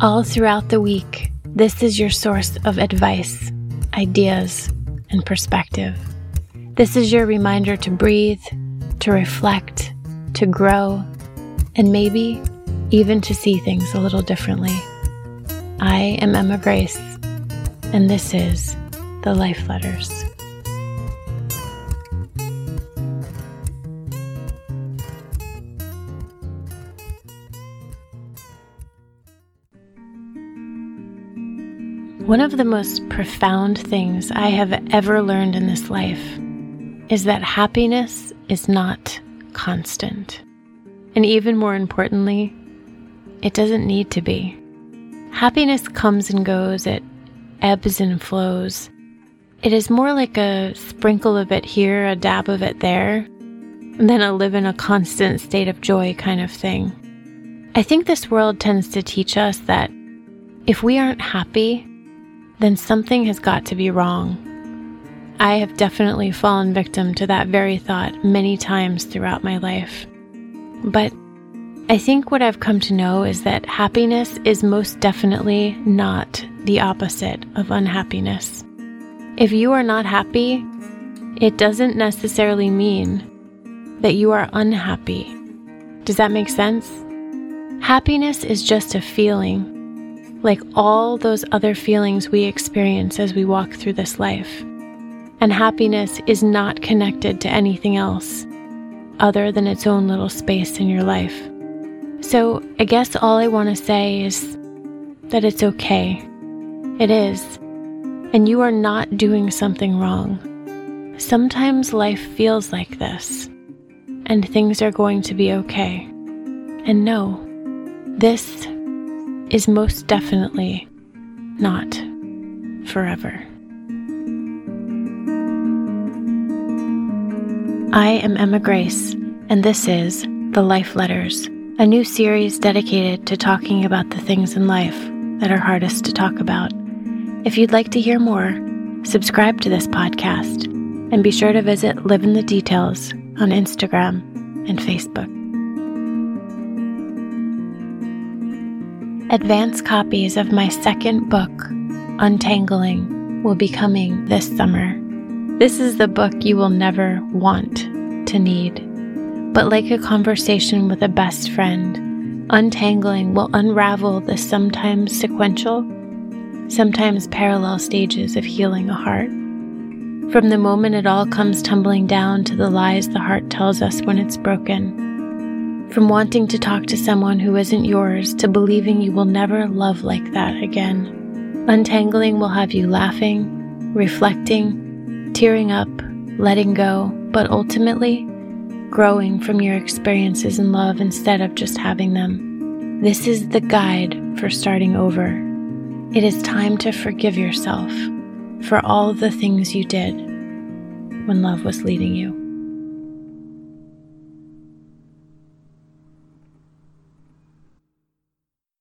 All throughout the week, this is your source of advice, ideas, and perspective. This is your reminder to breathe, to reflect, to grow, and maybe even to see things a little differently. I am Emma Grace, and this is The Life Letters. One of the most profound things I have ever learned in this life is that happiness is not constant. And even more importantly, it doesn't need to be. Happiness comes and goes, it ebbs and flows. It is more like a sprinkle of it here, a dab of it there, than a live in a constant state of joy kind of thing. I think this world tends to teach us that if we aren't happy, then something has got to be wrong. I have definitely fallen victim to that very thought many times throughout my life. But I think what I've come to know is that happiness is most definitely not the opposite of unhappiness. If you are not happy, it doesn't necessarily mean that you are unhappy. Does that make sense? Happiness is just a feeling like all those other feelings we experience as we walk through this life. And happiness is not connected to anything else other than its own little space in your life. So I guess all I want to say is that it's okay. It is. And you are not doing something wrong. Sometimes life feels like this, and things are going to be okay. And no, this is most definitely not forever. I am Emma Grace, and this is The Life Letters, a new series dedicated to talking about the things in life that are hardest to talk about. If you'd like to hear more, subscribe to this podcast and be sure to visit Live in the Details on Instagram and Facebook. Advance copies of my second book, Untangling, will be coming this summer. This is the book you will never want to need. But like a conversation with a best friend, Untangling will unravel the sometimes sequential, sometimes parallel stages of healing a heart. From the moment it all comes tumbling down to the lies the heart tells us when it's broken from wanting to talk to someone who isn't yours to believing you will never love like that again. Untangling will have you laughing, reflecting, tearing up, letting go, but ultimately growing from your experiences in love instead of just having them. This is the guide for starting over. It is time to forgive yourself for all the things you did when love was leading you.